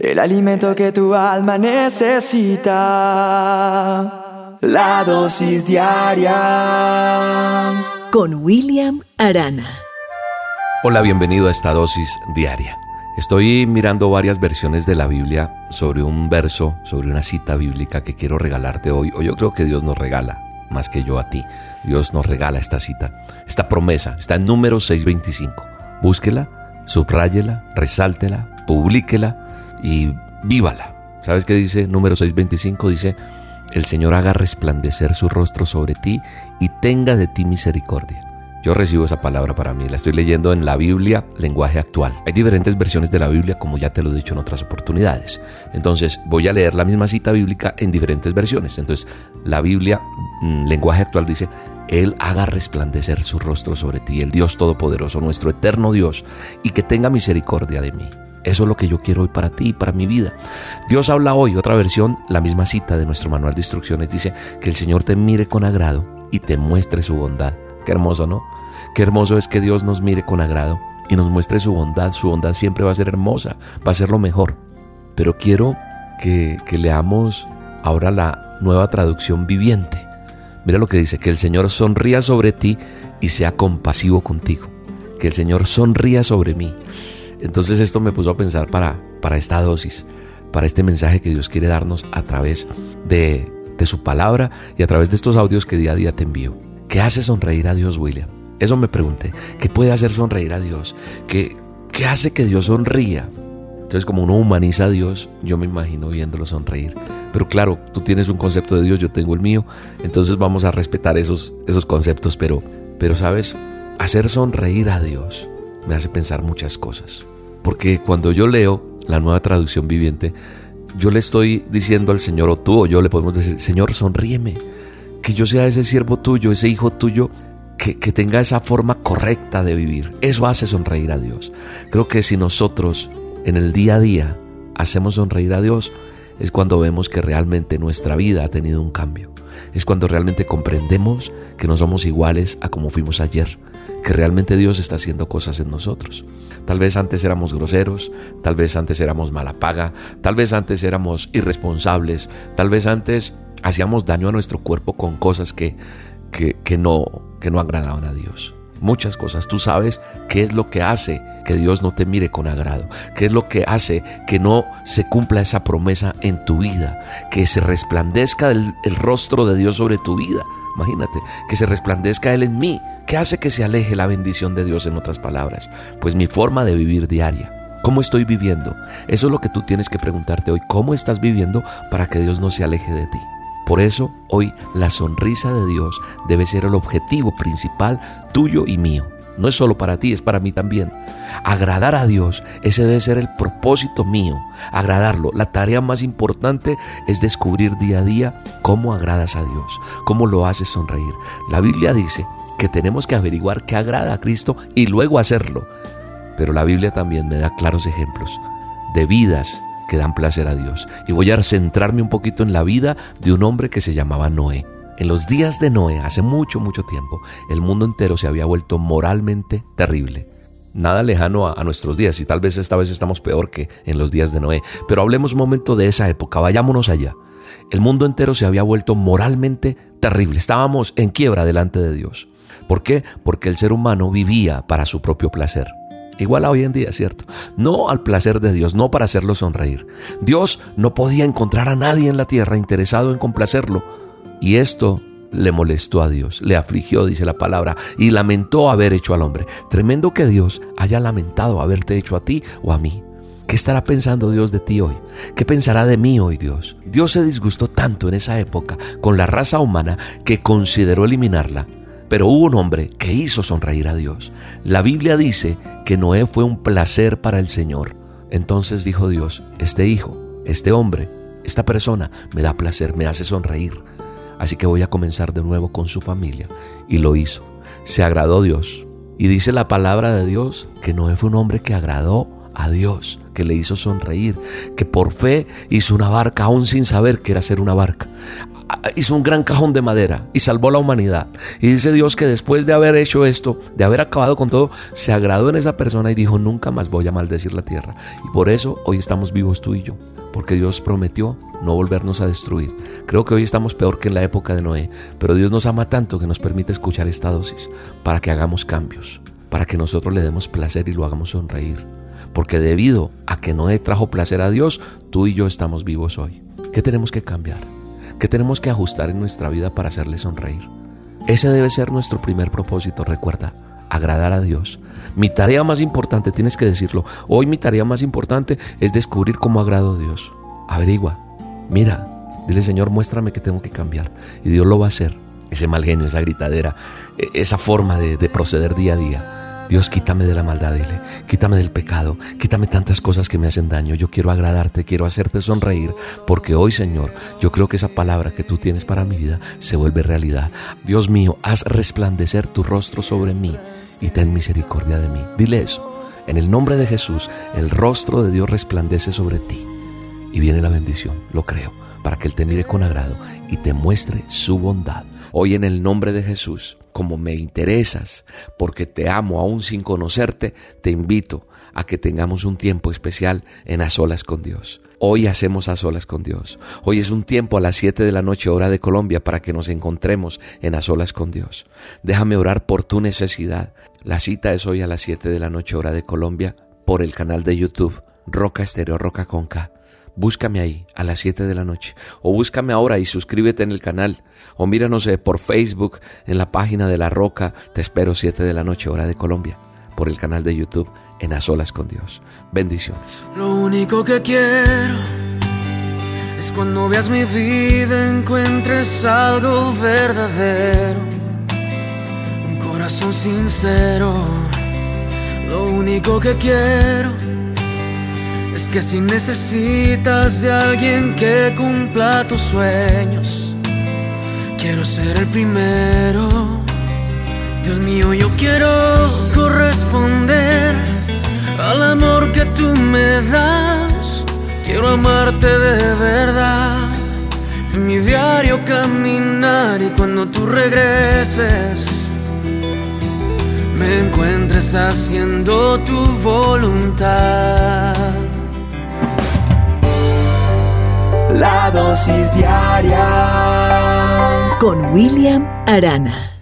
El alimento que tu alma necesita. La dosis diaria. Con William Arana. Hola, bienvenido a esta dosis diaria. Estoy mirando varias versiones de la Biblia sobre un verso, sobre una cita bíblica que quiero regalarte hoy, o yo creo que Dios nos regala, más que yo a ti. Dios nos regala esta cita, esta promesa, está en número 625. Búsquela, subráyela, resáltela, publíquela y vívala. ¿Sabes qué dice número 625? Dice, el Señor haga resplandecer su rostro sobre ti y tenga de ti misericordia. Yo recibo esa palabra para mí, la estoy leyendo en la Biblia, lenguaje actual. Hay diferentes versiones de la Biblia, como ya te lo he dicho en otras oportunidades. Entonces, voy a leer la misma cita bíblica en diferentes versiones. Entonces, la Biblia, mm, lenguaje actual, dice, Él haga resplandecer su rostro sobre ti, el Dios Todopoderoso, nuestro eterno Dios, y que tenga misericordia de mí. Eso es lo que yo quiero hoy para ti y para mi vida. Dios habla hoy, otra versión, la misma cita de nuestro manual de instrucciones, dice que el Señor te mire con agrado y te muestre su bondad. Qué hermoso, ¿no? Qué hermoso es que Dios nos mire con agrado y nos muestre su bondad. Su bondad siempre va a ser hermosa, va a ser lo mejor. Pero quiero que, que leamos ahora la nueva traducción viviente. Mira lo que dice, que el Señor sonría sobre ti y sea compasivo contigo. Que el Señor sonría sobre mí entonces esto me puso a pensar para, para esta dosis, para este mensaje que Dios quiere darnos a través de, de su palabra y a través de estos audios que día a día te envío. ¿Qué hace sonreír a Dios, William? Eso me pregunté. ¿Qué puede hacer sonreír a Dios? ¿Qué, qué hace que Dios sonría? Entonces, como uno humaniza a Dios, yo me imagino viéndolo sonreír. Pero claro, tú tienes un concepto de Dios, yo tengo el mío. Entonces vamos a respetar esos, esos conceptos. Pero, pero, ¿sabes? Hacer sonreír a Dios me hace pensar muchas cosas. Porque cuando yo leo la nueva traducción viviente, yo le estoy diciendo al Señor, o tú o yo le podemos decir, Señor, sonríeme, que yo sea ese siervo tuyo, ese hijo tuyo, que, que, tenga esa forma correcta de vivir. Eso hace sonreír a Dios. Creo que si nosotros en el día a día hacemos sonreír a Dios, es cuando vemos que realmente nuestra vida ha tenido un cambio. Es cuando realmente comprendemos que no somos iguales a como fuimos ayer que realmente Dios está haciendo cosas en nosotros. Tal vez antes éramos groseros, tal vez antes éramos mala paga, tal vez antes éramos irresponsables, tal vez antes hacíamos daño a nuestro cuerpo con cosas que, que, no, que no agradaban a Dios muchas cosas. Tú sabes qué es lo que hace que Dios no te mire con agrado, qué es lo que hace que no se cumpla esa promesa en tu vida, que se resplandezca el, rostro de Dios sobre tu vida. Imagínate, que se resplandezca Él en mí. ¿Qué hace que se aleje la bendición de Dios en otras palabras? Pues mi forma de vivir diaria. ¿Cómo estoy viviendo? Eso es lo que tú tienes que preguntarte hoy. ¿Cómo estás viviendo para que Dios no se aleje de ti? Por eso hoy la sonrisa de Dios debe ser el objetivo principal tuyo y mío. No es solo para ti, es para mí también. Agradar a Dios, ese debe ser el propósito mío. Agradarlo. La tarea más importante es descubrir día a día cómo agradas a Dios, cómo lo haces sonreír. La Biblia dice que tenemos que averiguar qué agrada a Cristo y luego hacerlo. Pero la Biblia también me da claros ejemplos de vidas que dan placer a Dios. Y voy a centrarme un poquito en la vida de un hombre que se llamaba Noé. En los días de Noé, hace mucho, mucho tiempo, el mundo entero se había vuelto moralmente terrible. Nada lejano a, nuestros días, y tal vez esta vez estamos peor que en los días de Noé. Pero hablemos un momento de esa época, vayámonos allá. El mundo entero se había vuelto moralmente terrible. Estábamos en quiebra delante de Dios. ¿Por qué? Porque el ser humano vivía para su propio placer. Igual a hoy en día, ¿cierto? No al placer de Dios, no para hacerlo sonreír. Dios no podía encontrar a nadie en la tierra interesado en complacerlo. Y esto le molestó a Dios, le afligió, dice la palabra, y lamentó haber hecho al hombre. Tremendo que Dios haya lamentado haberte hecho a ti o a mí. ¿Qué estará pensando Dios de ti hoy? ¿Qué pensará de mí hoy Dios? Dios se disgustó tanto en esa época con la raza humana que consideró eliminarla pero hubo un hombre que hizo sonreír a Dios. La Biblia dice que Noé fue un placer para el Señor. Entonces dijo Dios, este hijo, este hombre, esta persona me da placer, me hace sonreír. Así que voy a comenzar de nuevo con su familia. Y lo hizo. Se agradó Dios. Y dice la palabra de Dios que Noé fue un hombre que agradó a Dios, que le hizo sonreír, que por fe hizo una barca aún sin saber que era ser una barca. Hizo un gran cajón de madera y salvó a la humanidad. Y dice Dios que después de haber hecho esto, de haber acabado con todo, se agradó en esa persona y dijo, nunca más voy a maldecir la tierra. Y por eso hoy estamos vivos tú y yo, porque Dios prometió no volvernos a destruir. Creo que hoy estamos peor que en la época de Noé, pero Dios nos ama tanto que nos permite escuchar esta dosis para que hagamos cambios, para que nosotros le demos placer y lo hagamos sonreír. Porque debido a que Noé trajo placer a Dios, tú y yo estamos vivos hoy. ¿Qué tenemos que cambiar? ¿Qué tenemos que ajustar en nuestra vida para hacerle sonreír? Ese debe ser nuestro primer propósito, recuerda, agradar a Dios. Mi tarea más importante, tienes que decirlo, hoy mi tarea más importante es descubrir cómo agrado a Dios. Averigua, mira, dile Señor, muéstrame que tengo que cambiar. Y Dios lo va a hacer. Ese mal genio, esa gritadera, e-, esa forma de, de proceder día a día Dios, quítame de la maldad, dile, quítame del pecado, quítame tantas cosas que me hacen daño. Yo quiero agradarte, quiero hacerte sonreír, porque hoy, Señor, yo creo que esa palabra que tú tienes para mi vida se vuelve realidad. Dios mío, haz resplandecer tu rostro sobre mí y ten misericordia de mí. Dile eso. En el nombre de Jesús, el rostro de Dios resplandece sobre ti y viene la bendición, lo creo, para que Él te mire con agrado y te muestre su bondad. Hoy en el nombre de Jesús, como me interesas, porque te amo aún sin conocerte, te invito a que tengamos un tiempo especial en a solas con Dios. Hoy hacemos a solas con Dios. Hoy es un tiempo a las 7 de la noche hora de Colombia para que nos encontremos en a solas con Dios. Déjame orar por tu necesidad. La cita es hoy a las 7 de la noche hora de Colombia por el canal de YouTube Roca Estéreo Roca Conca búscame ahí a las 7 de la noche. O búscame ahora y suscríbete en el canal. O míranos por Facebook en la página de La Roca. Te espero 7 de la noche, hora de Colombia. Por el canal de YouTube en A Solas con Dios. Bendiciones. Lo único que quiero es cuando veas mi vida encuentres algo verdadero. Un corazón sincero. Lo único que quiero es que si necesitas de alguien que cumpla tus sueños, quiero ser el primero. Dios mío, yo quiero corresponder al amor que tú me das. Quiero amarte de verdad. En mi diario caminar y cuando tú regreses, me encuentres haciendo tu voluntad. La dosis diaria con William Arana.